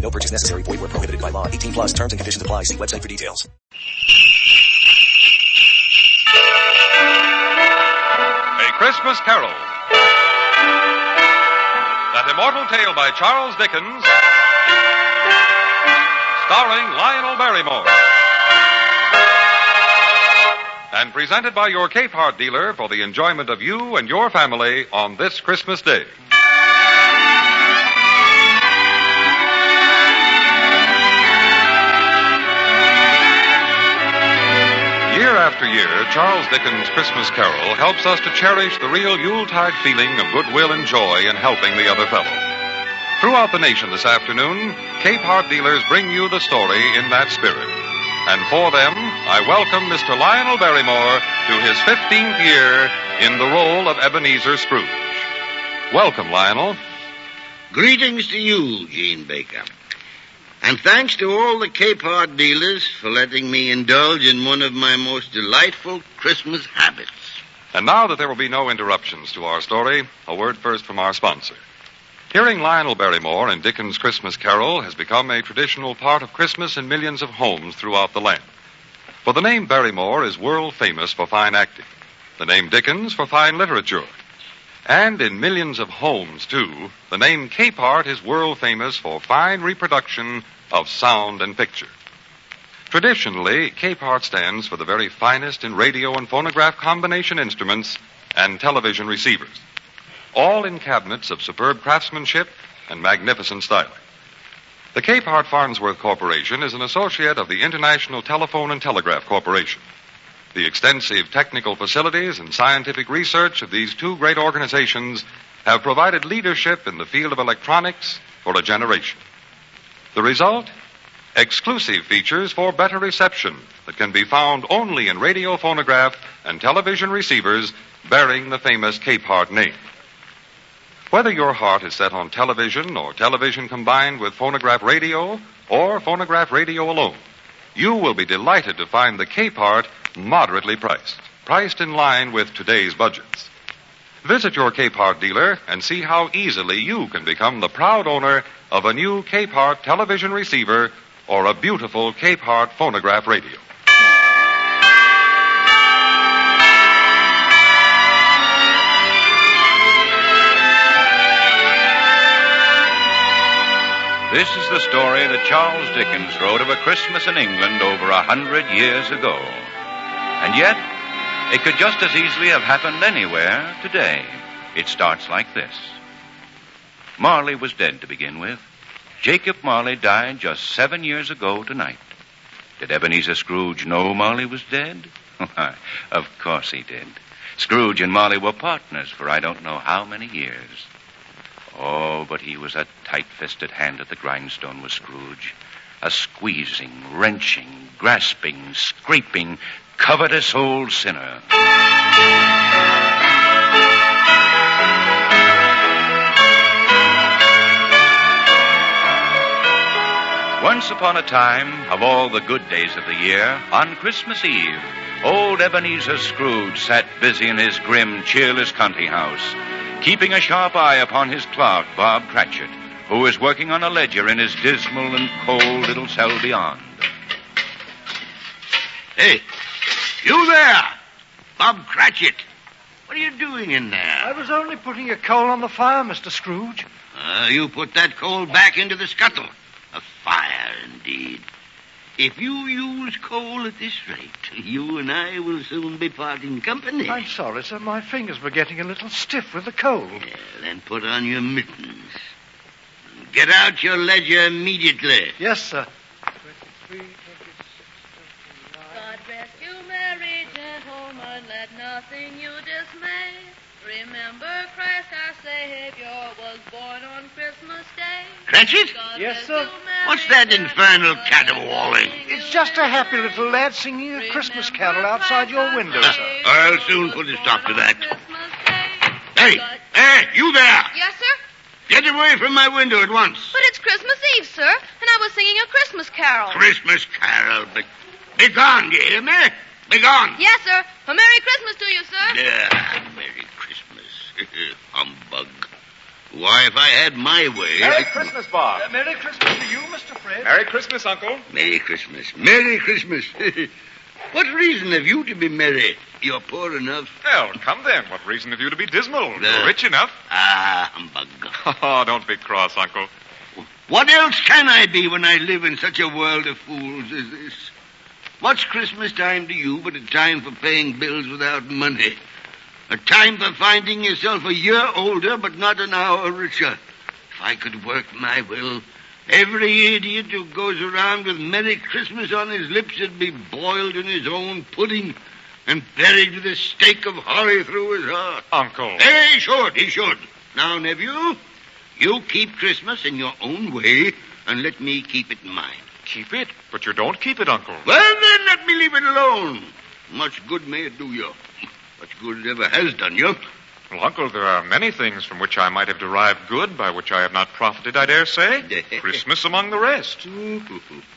No purchase necessary. Void where prohibited by law. 18 plus terms and conditions apply. See website for details. A Christmas Carol. That immortal tale by Charles Dickens, starring Lionel Barrymore. And presented by your Capehart dealer for the enjoyment of you and your family on this Christmas Day. After year, Charles Dickens' Christmas Carol helps us to cherish the real Yuletide feeling of goodwill and joy in helping the other fellow. Throughout the nation this afternoon, Capehart dealers bring you the story in that spirit. And for them, I welcome Mr. Lionel Barrymore to his 15th year in the role of Ebenezer Scrooge. Welcome, Lionel. Greetings to you, Gene Baker. And thanks to all the Capehart dealers for letting me indulge in one of my most delightful Christmas habits. And now that there will be no interruptions to our story, a word first from our sponsor. Hearing Lionel Barrymore in Dickens' Christmas Carol has become a traditional part of Christmas in millions of homes throughout the land. For the name Barrymore is world famous for fine acting, the name Dickens for fine literature. And in millions of homes, too, the name Capehart is world famous for fine reproduction of sound and picture. Traditionally, Capehart stands for the very finest in radio and phonograph combination instruments and television receivers, all in cabinets of superb craftsmanship and magnificent styling. The Capehart Farnsworth Corporation is an associate of the International Telephone and Telegraph Corporation. The extensive technical facilities and scientific research of these two great organizations have provided leadership in the field of electronics for a generation. The result? Exclusive features for better reception that can be found only in radio phonograph and television receivers bearing the famous Capehart name. Whether your heart is set on television or television combined with phonograph radio or phonograph radio alone, you will be delighted to find the Capehart moderately priced, priced in line with today's budgets. Visit your Capehart dealer and see how easily you can become the proud owner of a new Capehart television receiver or a beautiful Capehart phonograph radio. This is the story that Charles Dickens wrote of a Christmas in England over a hundred years ago. And yet, it could just as easily have happened anywhere today. It starts like this. Marley was dead to begin with. Jacob Marley died just seven years ago tonight. Did Ebenezer Scrooge know Marley was dead? of course he did. Scrooge and Marley were partners for I don't know how many years. Oh, but he was a tight-fisted hand at the grindstone, was Scrooge. A squeezing, wrenching, grasping, scraping, covetous old sinner. Once upon a time, of all the good days of the year, on Christmas Eve, old Ebenezer Scrooge sat busy in his grim, cheerless country house, keeping a sharp eye upon his clerk, Bob Cratchit, who was working on a ledger in his dismal and cold little cell beyond. Hey, you there! Bob Cratchit. What are you doing in there? I was only putting a coal on the fire, Mr. Scrooge. Uh, you put that coal back into the scuttle. A fire, indeed. If you use coal at this rate, you and I will soon be parting company. I'm sorry, sir. My fingers were getting a little stiff with the cold. Yeah, then put on your mittens. Get out your ledger immediately. Yes, sir. God rest you, merry gentlemen, let nothing you dismay. Remember Christ our Savior was born on Christmas Day. Cratchit? God Yes, sir. What's that infernal caterwauling? It's just a happy little lad singing a Christmas carol outside your window, sir. I'll soon put a stop to that. Hey, God- hey, you there! Yes, sir? Get away from my window at once. But it's Christmas Eve, sir, and I was singing a Christmas carol. Christmas carol. Be, be gone, do you hear me? Be gone. Yes, sir. A Merry Christmas to you, sir. Yeah, Merry Christmas. Humbug. Why, if I had my way. I Merry could- Christmas, Bob. Uh, Merry Christmas to you, Mr. Fred. Merry Christmas, Uncle. Merry Christmas. Merry Christmas. what reason have you to be merry? You're poor enough. Well, come then. What reason have you to be dismal? Uh, You're rich enough. Ah, humbug. Oh, don't be cross, Uncle. What else can I be when I live in such a world of fools as this? What's Christmas time to you but a time for paying bills without money? A time for finding yourself a year older but not an hour richer. If I could work my will, every idiot who goes around with Merry Christmas on his lips would be boiled in his own pudding and buried with a stake of holly through his heart. Uncle. He should, he should. Now, nephew, you keep Christmas in your own way and let me keep it in mine. Keep it, but you don't keep it, Uncle. Well, then, let me leave it alone. Much good may it do you. Much good it ever has done you. Well, Uncle, there are many things from which I might have derived good by which I have not profited, I dare say. Christmas among the rest.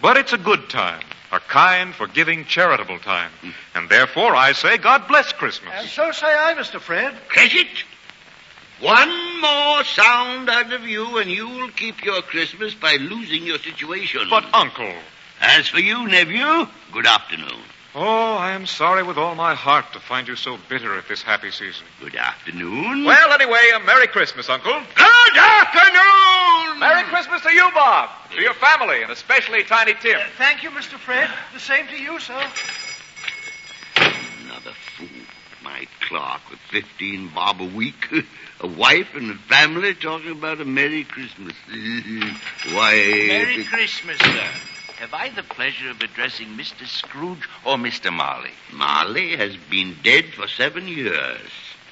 But it's a good time, a kind, forgiving, charitable time. And therefore I say, God bless Christmas. And so say I, Mr. Fred. Cratchit, one more sound out of you and you'll keep your Christmas by losing your situation. But, Uncle. As for you, nephew, good afternoon. Oh, I am sorry with all my heart to find you so bitter at this happy season. Good afternoon. Well, anyway, a Merry Christmas, Uncle. good afternoon! Merry Christmas to you, Bob. To your family, and especially Tiny Tim. Uh, thank you, Mr. Fred. The same to you, sir. Another fool. My clerk with 15 bob a week. A wife and a family talking about a Merry Christmas. Why... Merry Christmas, sir. Have I the pleasure of addressing Mr. Scrooge or Mr. Marley? Marley has been dead for seven years.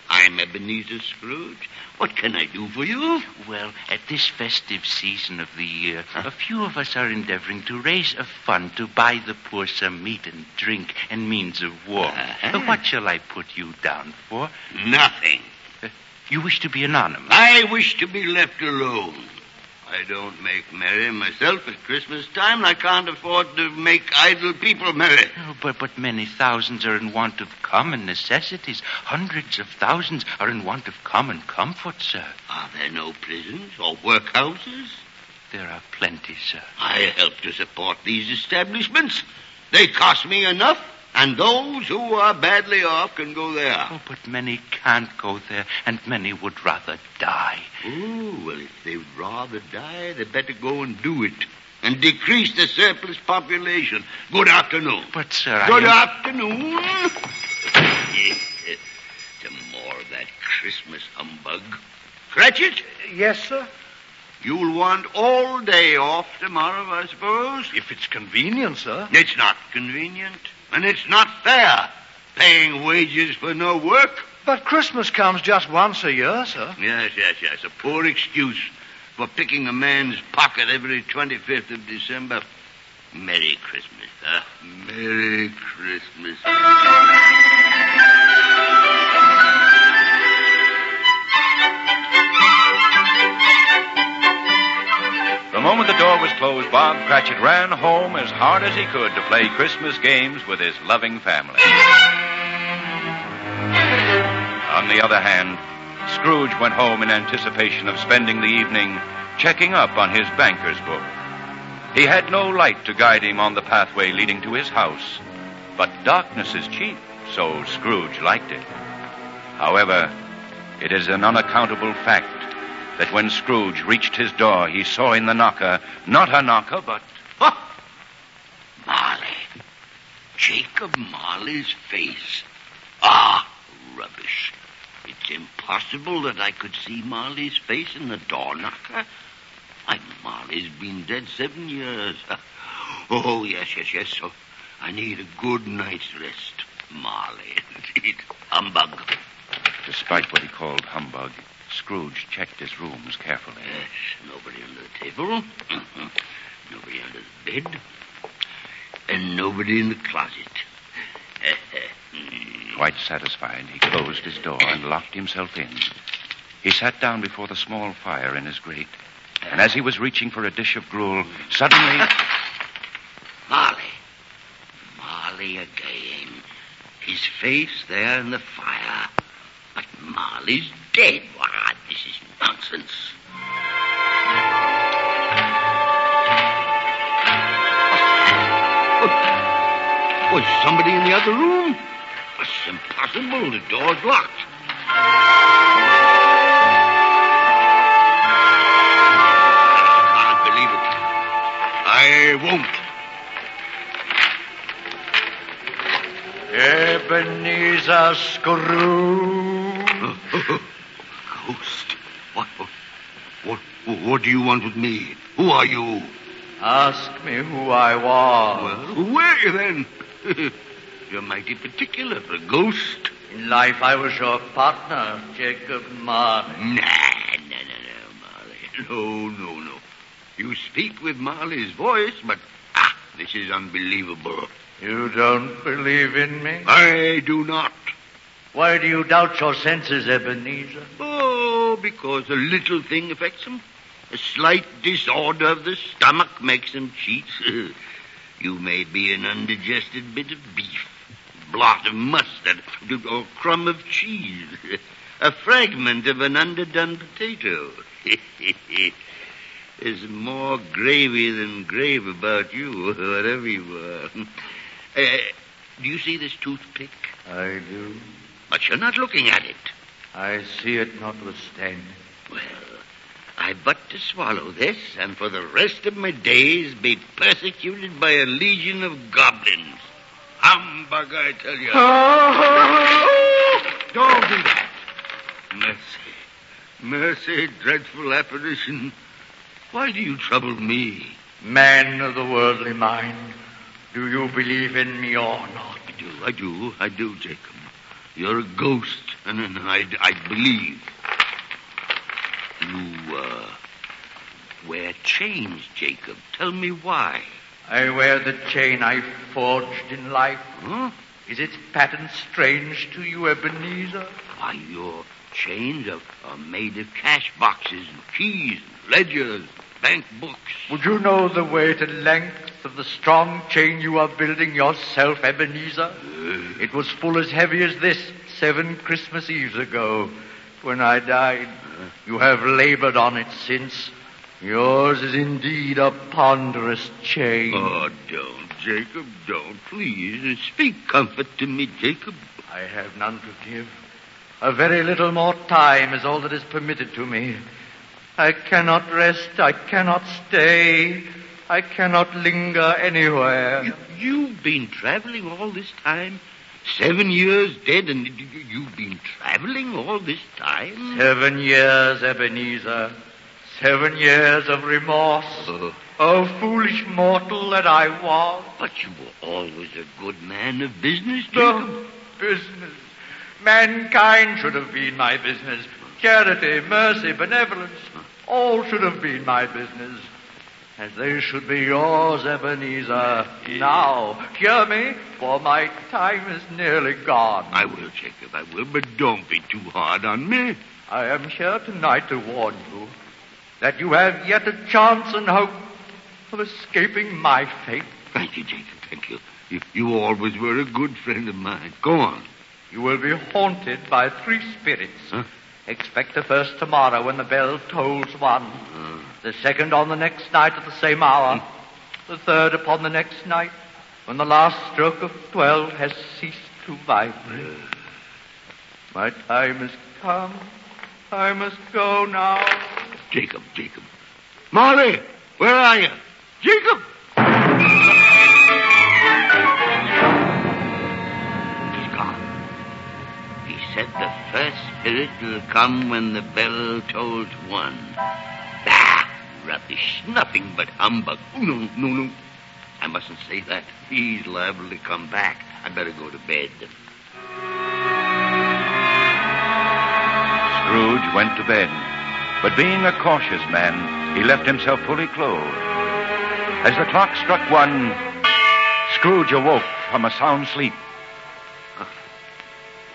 I'm Ebenezer Scrooge. What can I do for you? Well, at this festive season of the year, a few of us are endeavoring to raise a fund to buy the poor some meat and drink and means of warmth. Uh-huh. What shall I put you down for? Nothing. You wish to be anonymous? I wish to be left alone. I don't make merry myself at Christmas time, and I can't afford to make idle people merry. Oh, but, but many thousands are in want of common necessities. Hundreds of thousands are in want of common comfort, sir. Are there no prisons or workhouses? There are plenty, sir. I help to support these establishments. They cost me enough, and those who are badly off can go there. Oh, but many can't go there, and many would rather die. Oh, well, if they'd rather die, they'd better go and do it. And decrease the surplus population. Good afternoon. But, sir, Good I. am- afternoon. Some more of that Christmas humbug. Cratchit, Yes, sir. you'll want all day off tomorrow, I suppose? If it's convenient, sir. It's not convenient, and it's not fair. Paying wages for no work. But Christmas comes just once a year, sir. Yes, yes, yes. A poor excuse for picking a man's pocket every 25th of December. Merry Christmas, sir. Merry Christmas. The moment the door was closed, Bob Cratchit ran home as hard as he could to play Christmas games with his loving family. On the other hand, Scrooge went home in anticipation of spending the evening checking up on his banker's book. He had no light to guide him on the pathway leading to his house, but darkness is cheap, so Scrooge liked it. However, it is an unaccountable fact that when Scrooge reached his door, he saw in the knocker not a knocker, but Ma! Jacob Marley's face. Ah, rubbish. It's impossible that I could see Marley's face in the door knocker. Why, Marley's been dead seven years. Oh, yes, yes, yes. So I need a good night's rest. Marley, indeed. Humbug. Despite what he called humbug, Scrooge checked his rooms carefully. Yes, nobody under the table. nobody under the bed. And nobody in the closet. Quite satisfied, he closed his door and locked himself in. He sat down before the small fire in his grate, and as he was reaching for a dish of gruel, suddenly. Marley. Marley again. His face there in the fire. But Marley's dead. Why, this is nonsense. Oh, Was somebody in the other room? It's impossible. The door's locked. I can't believe it. I won't. Ebenezer Scrooge. Ghost. What, what, do you want with me? Who are you? Ask me who I was. Well, who were you then? You're mighty particular for a ghost. In life, I was your partner, Jacob Marley. Nah, no, no, no, Marley. No, no, no. You speak with Marley's voice, but ah, this is unbelievable. You don't believe in me? I do not. Why do you doubt your senses, Ebenezer? Oh, because a little thing affects them. A slight disorder of the stomach makes them cheat. you may be an undigested bit of beef, blot of mustard, or crumb of cheese, a fragment of an underdone potato. There's more gravy than grave about you, whatever you are. Uh, do you see this toothpick? I do. But you're not looking at it. I see it notwithstanding. Well, I've but to swallow this, and for the rest of my days be persecuted by a legion of goblins. Humbug, I tell you. Don't do that. Mercy. Mercy, dreadful apparition. Why do you trouble me? Man of the worldly mind, do you believe in me or not? I do, I do, I do, Jacob. You're a ghost, and, and I, I believe. You, uh, wear chains, Jacob. Tell me why. I wear the chain I forged in life. Huh? Is its pattern strange to you, Ebenezer? Why, your chains are, are made of cash boxes and keys and ledgers, bank books. Would you know the weight and length of the strong chain you are building yourself, Ebenezer? It was full as heavy as this seven Christmas Eves ago when I died. You have labored on it since. Yours is indeed a ponderous chain. Oh, don't, Jacob, don't. Please, speak comfort to me, Jacob. I have none to give. A very little more time is all that is permitted to me. I cannot rest. I cannot stay. I cannot linger anywhere. You, you've been traveling all this time? Seven years dead, and you've been traveling all this time? Seven years, Ebenezer. Seven years of remorse. Uh, oh, foolish mortal that I was. But you were always a good man of business, Jacob. No, business. Mankind should have been my business. Charity, mercy, benevolence, all should have been my business. As they should be yours, Ebenezer. Now, hear me, for my time is nearly gone. I will, Jacob, I will, but don't be too hard on me. I am here tonight to warn you that you have yet a chance and hope of escaping my fate. Thank you, Jacob, thank you. You, you always were a good friend of mine. Go on. You will be haunted by three spirits. Huh? Expect the first tomorrow when the bell tolls one. Uh, the second on the next night at the same hour, hmm. the third upon the next night, when the last stroke of twelve has ceased to vibrate. My time has come. I must go now. Jacob, Jacob. Marley, where are you? Jacob! He's gone. He said the first spirit will come when the bell tolls one. Rubbish. Nothing but humbug. No, no, no. I mustn't say that. He's liable to come back. I'd better go to bed. Scrooge went to bed, but being a cautious man, he left himself fully clothed. As the clock struck one, Scrooge awoke from a sound sleep.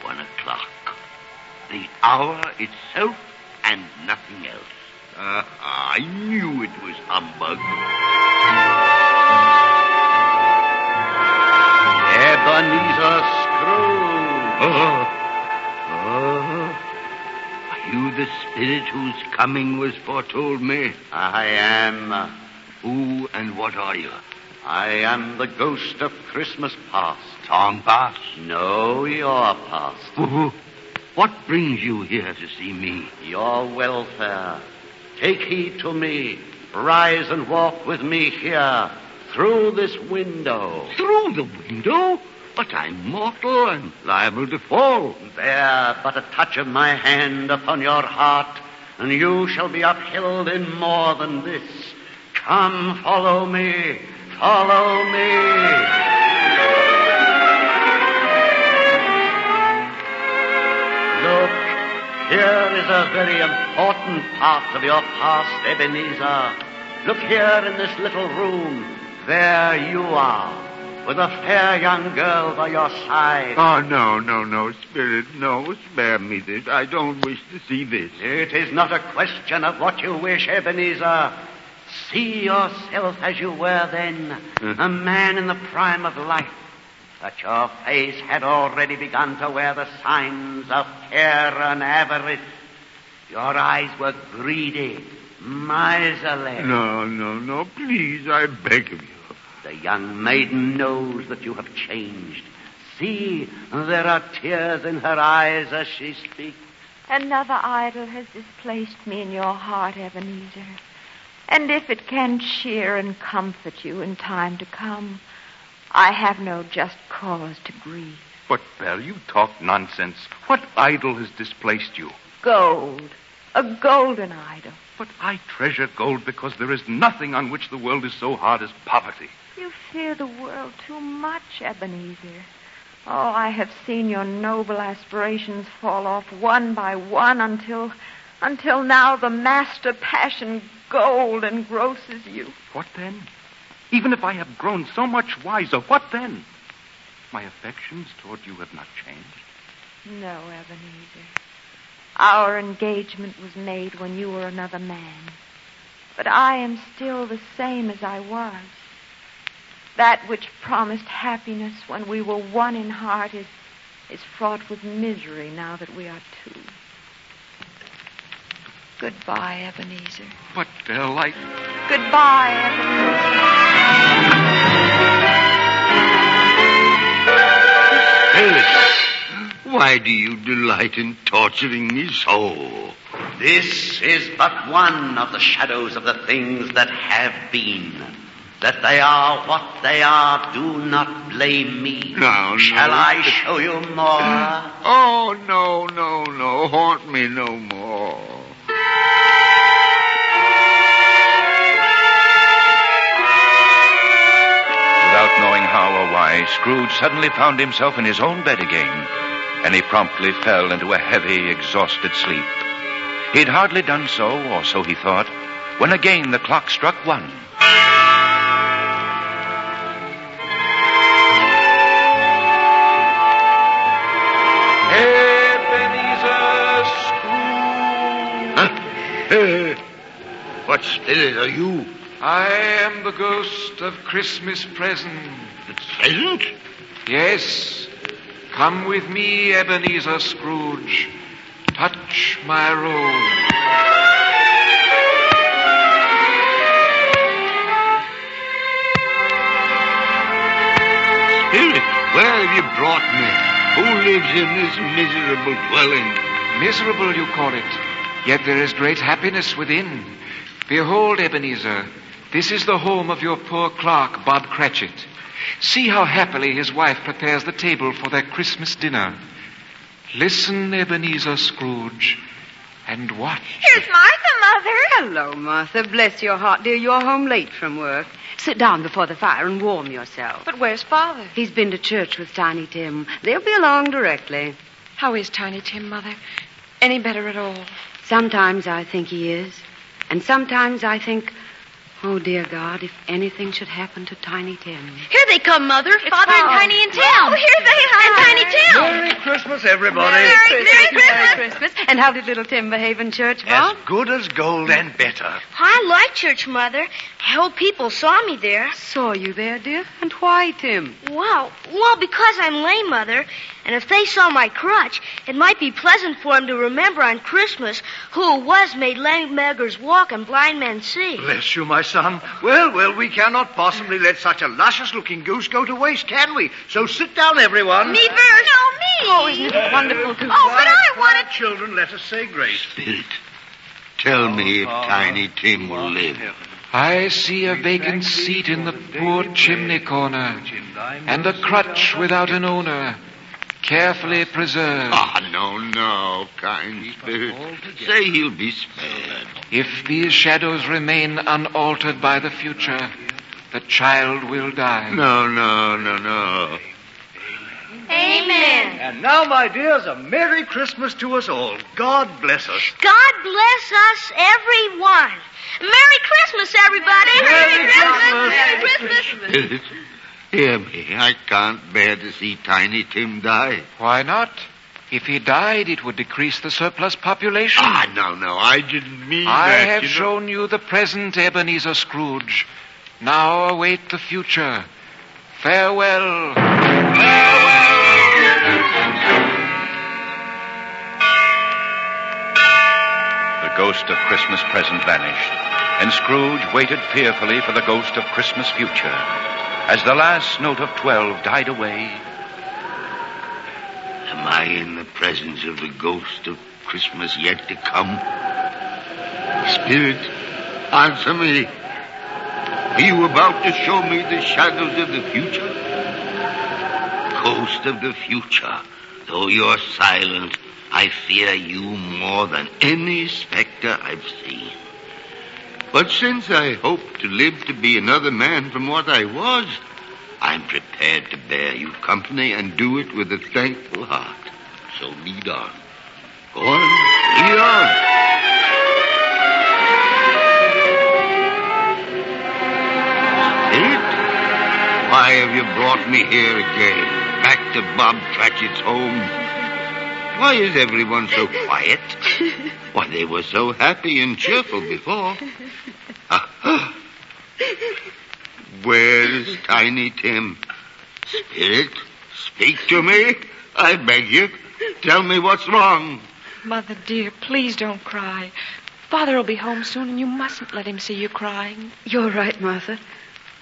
One o'clock. The hour itself and nothing else. Uh, I knew it was humbug. Ebenezer Scrooge. Oh. Oh. Are you the spirit whose coming was foretold me? I am. Who and what are you? I am the ghost of Christmas past. Tom past? No, your past. Oh. What brings you here to see me? Your welfare. Take heed to me. Rise and walk with me here, through this window. Through the window? But I'm mortal and liable to fall. There, but a touch of my hand upon your heart, and you shall be upheld in more than this. Come, follow me. Follow me. Here is a very important part of your past, Ebenezer. Look here in this little room. There you are, with a fair young girl by your side. Oh, no, no, no, Spirit, no. Spare me this. I don't wish to see this. It is not a question of what you wish, Ebenezer. See yourself as you were then, uh-huh. a man in the prime of life. But your face had already begun to wear the signs of care and avarice. Your eyes were greedy, miserly. No, no, no. Please, I beg of you. The young maiden knows that you have changed. See, there are tears in her eyes as she speaks. Another idol has displaced me in your heart, Ebenezer. And if it can cheer and comfort you in time to come, I have no just cause to grieve. But, Belle, you talk nonsense. What idol has displaced you? Gold. A golden idol. But I treasure gold because there is nothing on which the world is so hard as poverty. You fear the world too much, Ebenezer. Oh, I have seen your noble aspirations fall off one by one until, until now the master passion gold engrosses you. What then? Even if I have grown so much wiser, what then? My affections toward you have not changed. No, Ebenezer. Our engagement was made when you were another man. But I am still the same as I was. That which promised happiness when we were one in heart is, is fraught with misery now that we are two. Goodbye, Ebenezer. But, Belle, I. Goodbye, Phyllis, why do you delight in torturing me so? This is but one of the shadows of the things that have been. That they are what they are, do not blame me. No, no. Shall I show you more? Oh, no, no, no. Haunt me no more. How or why, Scrooge suddenly found himself in his own bed again, and he promptly fell into a heavy, exhausted sleep. He'd hardly done so, or so he thought, when again the clock struck one. Hey, Ebenezer Scrooge. Huh? what spirit are you? I am the ghost of Christmas present. Present? Yes. Come with me, Ebenezer Scrooge. Touch my robe. Spirit, where have you brought me? Who lives in this miserable dwelling? Miserable, you call it. Yet there is great happiness within. Behold, Ebenezer, this is the home of your poor clerk, Bob Cratchit. See how happily his wife prepares the table for their Christmas dinner. Listen, Ebenezer Scrooge, and watch. Here's Martha, Mother. Hello, Martha. Bless your heart, dear. You're home late from work. Sit down before the fire and warm yourself. But where's Father? He's been to church with Tiny Tim. They'll be along directly. How is Tiny Tim, Mother? Any better at all? Sometimes I think he is. And sometimes I think, oh, dear God, if anything should happen to Tiny Tim. Here they come, Mother. Father and Tiny and Tim. Oh, here they are. And Tiny Tim. Merry Christmas, everybody. Merry Christmas. Merry Christmas. And how did little Tim behave in church, Bob? As good as gold and better. I like church, Mother. I hope people saw me there. Saw you there, dear? And why, Tim? Well, well, because I'm lame, Mother. And if they saw my crutch, it might be pleasant for them to remember on Christmas who it was made lame beggars walk and blind men see. Bless you, my son. Well, well, we cannot possibly let such a luscious-looking goose go to waste, can we? So sit down, everyone. Me first. No, me. Oh, isn't it wonderful to... Oh, but I want to... Children, let us say grace. Spirit, tell me if oh, Tiny Tim oh, will live. Oh, I see a vacant seat in the poor chimney corner, and a crutch without an owner, carefully preserved. Ah, no, no, kind spirit. Say he'll be spared. If these shadows remain unaltered by the future, the child will die. No, no, no, no. Amen. And now, my dears, a Merry Christmas to us all. God bless us. God bless us, everyone. Merry Christmas, everybody. Merry Christmas. Merry Christmas. Spirit, hear me. I can't bear to see Tiny Tim die. Why not? If he died, it would decrease the surplus population. Ah, no, no, I didn't mean I that. have you know. shown you the present, Ebenezer Scrooge. Now await the future. Farewell. Farewell. The ghost of Christmas present vanished, and Scrooge waited fearfully for the ghost of Christmas future. As the last note of twelve died away, Am I in the presence of the ghost of Christmas yet to come? Spirit, answer me. Are you about to show me the shadows of the future? Ghost of the future, though you're silent, I fear you more than any specter I've seen. But since I hope to live to be another man from what I was, I'm prepared to bear you company and do it with a thankful heart. So lead on. Go on, lead on. Why have you brought me here again? Back to Bob Cratchit's home? Why is everyone so quiet? Why, they were so happy and cheerful before. Ah, Where is Tiny Tim? Spirit, speak to me. I beg you. Tell me what's wrong. Mother, dear, please don't cry. Father will be home soon, and you mustn't let him see you crying. You're right, Martha.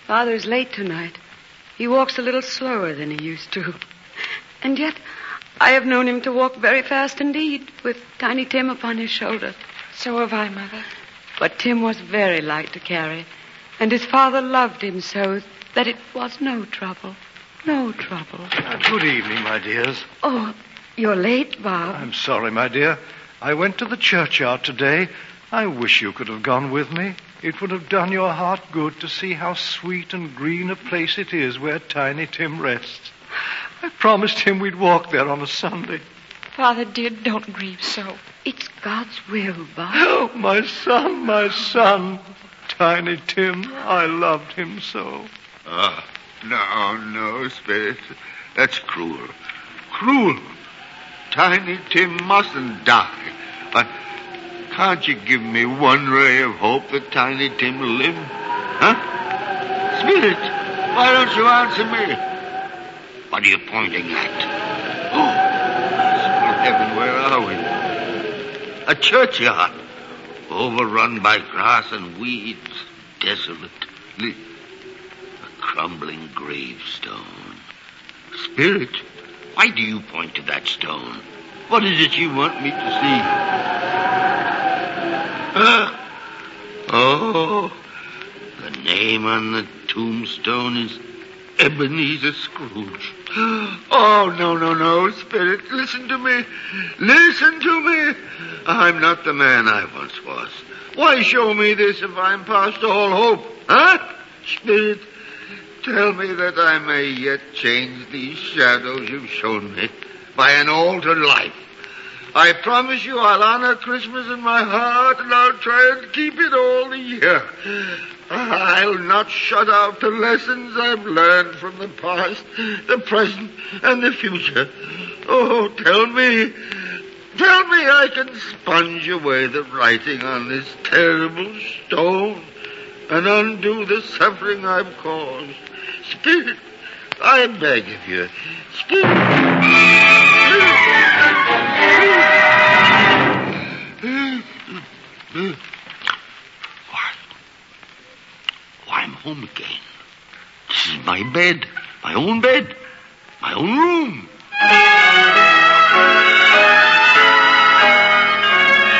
Father's late tonight. He walks a little slower than he used to. And yet, I have known him to walk very fast indeed, with Tiny Tim upon his shoulder. So have I, Mother. But Tim was very light to carry, and his father loved him so that it was no trouble. No trouble. Uh, Good evening, my dears. Oh, you're late, Bob. I'm sorry, my dear. I went to the churchyard today. I wish you could have gone with me. It would have done your heart good to see how sweet and green a place it is where Tiny Tim rests. I promised him we'd walk there on a Sunday. Father, dear, don't grieve so. It's God's will, Bob. Oh, my son, my son. Tiny Tim, I loved him so. Ah, no, no, Spirit. That's cruel. Cruel. Tiny Tim mustn't die. But can't you give me one ray of hope that Tiny Tim will live? Huh? Spirit, why don't you answer me? What are you pointing at? Oh, heaven, where are we? A churchyard, overrun by grass and weeds, desolate, a crumbling gravestone. Spirit, why do you point to that stone? What is it you want me to see? Ah, oh, the name on the tombstone is Ebenezer Scrooge. Oh, no, no, no, Spirit. Listen to me. Listen to me. I'm not the man I once was. Why show me this if I'm past all hope? Huh? Spirit, tell me that I may yet change these shadows you've shown me by an altered life. I promise you I'll honor Christmas in my heart and I'll try and keep it all the year. I'll not shut out the lessons I've learned from the past, the present, and the future. Oh, tell me, tell me I can sponge away the writing on this terrible stone and undo the suffering I've caused. Spirit, I beg of you, Spirit. Why, I'm home again. This is my bed, my own bed, my own room.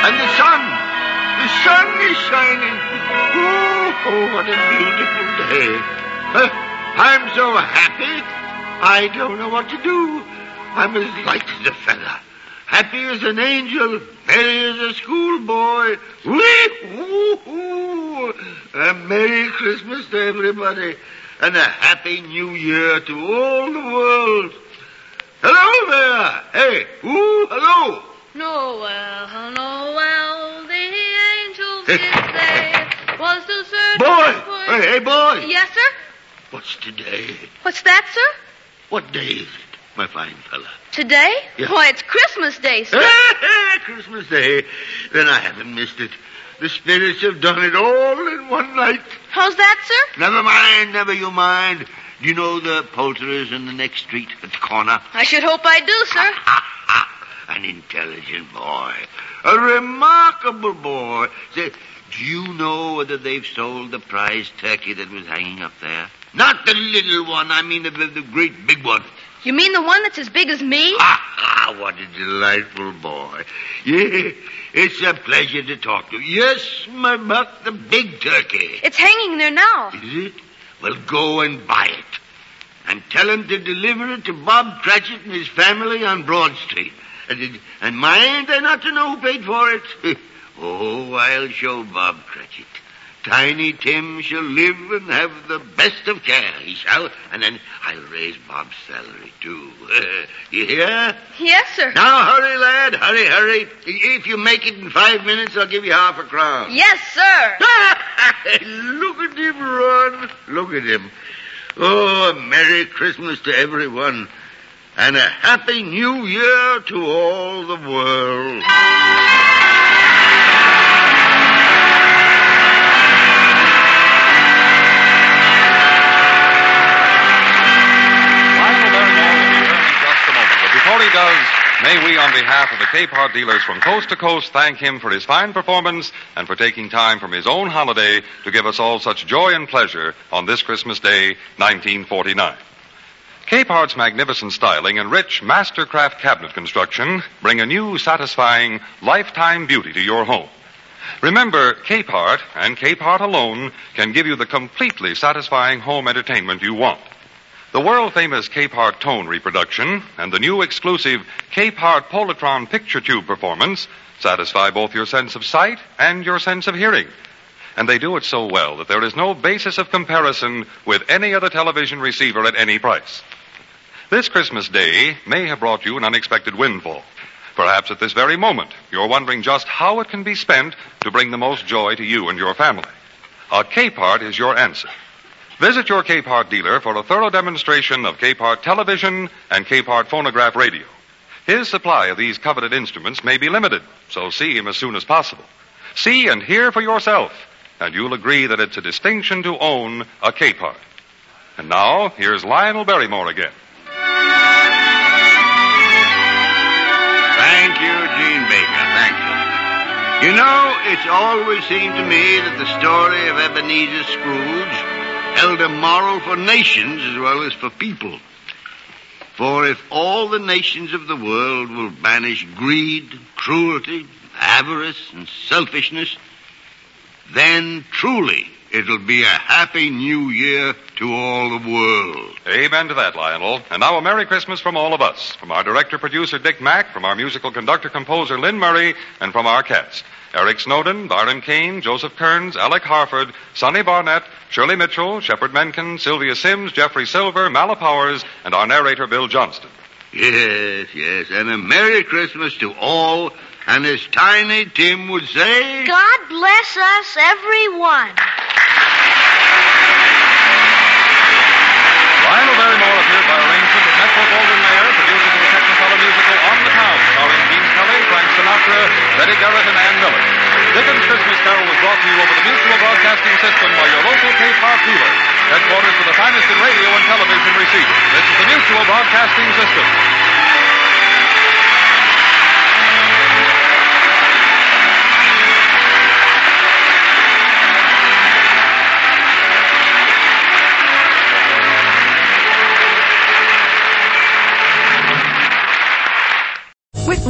And the sun, the sun is shining. Oh, oh what a beautiful day. Uh, I'm so happy, I don't know what to do. I'm as light as a feather. Happy as an angel, merry as a schoolboy. Wee-hoo-hoo. A Merry Christmas to everybody, and a Happy New Year to all the world. Hello there! Hey, ooh, hello! Noel, Noel, the angels did say was to search Boy! Hey, hey, boy! Yes, sir? What's today? What's that, sir? What day is it, my fine fella? Today? Yeah. Why, it's Christmas Day, sir. Christmas Day. Then I haven't missed it. The spirits have done it all in one night. How's that, sir? Never mind, never you mind. Do you know the poulterers in the next street at the corner? I should hope I do, sir. An intelligent boy. A remarkable boy. Say, do you know whether they've sold the prize turkey that was hanging up there? Not the little one, I mean the, the, the great big one. You mean the one that's as big as me? Ah, what a delightful boy. Yeah, it's a pleasure to talk to. Yes, my buck, the big turkey. It's hanging there now. Is it? Well, go and buy it. And tell him to deliver it to Bob Cratchit and his family on Broad Street. And, and mind, they're not to know who paid for it. oh, I'll show Bob Cratchit. Tiny Tim shall live and have the best of care, he shall. And then I'll raise Bob's salary, too. you hear? Yes, sir. Now, hurry, lad. Hurry, hurry. If you make it in five minutes, I'll give you half a crown. Yes, sir. Look at him run. Look at him. Oh, a Merry Christmas to everyone. And a Happy New Year to all the world. Does, may we, on behalf of the Capehart dealers from coast to coast, thank him for his fine performance and for taking time from his own holiday to give us all such joy and pleasure on this Christmas Day, 1949. Capehart's magnificent styling and rich mastercraft cabinet construction bring a new, satisfying, lifetime beauty to your home. Remember, Capehart and Capehart alone can give you the completely satisfying home entertainment you want. The world famous Capehart tone reproduction and the new exclusive Capehart Polatron picture tube performance satisfy both your sense of sight and your sense of hearing. And they do it so well that there is no basis of comparison with any other television receiver at any price. This Christmas Day may have brought you an unexpected windfall. Perhaps at this very moment, you're wondering just how it can be spent to bring the most joy to you and your family. A Capehart is your answer. Visit your Capehart dealer for a thorough demonstration of Capehart television and Capehart phonograph radio. His supply of these coveted instruments may be limited, so see him as soon as possible. See and hear for yourself, and you'll agree that it's a distinction to own a Capehart. And now, here's Lionel Barrymore again. Thank you, Gene Baker. Thank you. You know, it's always seemed to me that the story of Ebenezer Scrooge held a moral for nations as well as for people. For if all the nations of the world will banish greed, cruelty, avarice, and selfishness, then truly it'll be a happy new year to all the world. Amen to that, Lionel. And now a Merry Christmas from all of us. From our director producer Dick Mack, from our musical conductor composer Lynn Murray, and from our cast. Eric Snowden, Byron Kane, Joseph Kearns, Alec Harford, Sonny Barnett, Shirley Mitchell, Shepard Menken, Sylvia Sims, Jeffrey Silver, Mala Powers, and our narrator Bill Johnston. Yes, yes, and a Merry Christmas to all, and as Tiny Tim would say, God bless us, everyone. Lionel Barrymore appeared by arrangement of Metro Goldwyn Mayer, producer of the Technicolor musical On the Town, starring Gene Kelly, Frank Sinatra, Garrett, and Ann Miller. Dickens' Christmas Carol was brought to you over the Mutual Broadcasting System by your local Capehart dealer, headquarters for the finest in radio and television receiving. This is the Mutual Broadcasting System.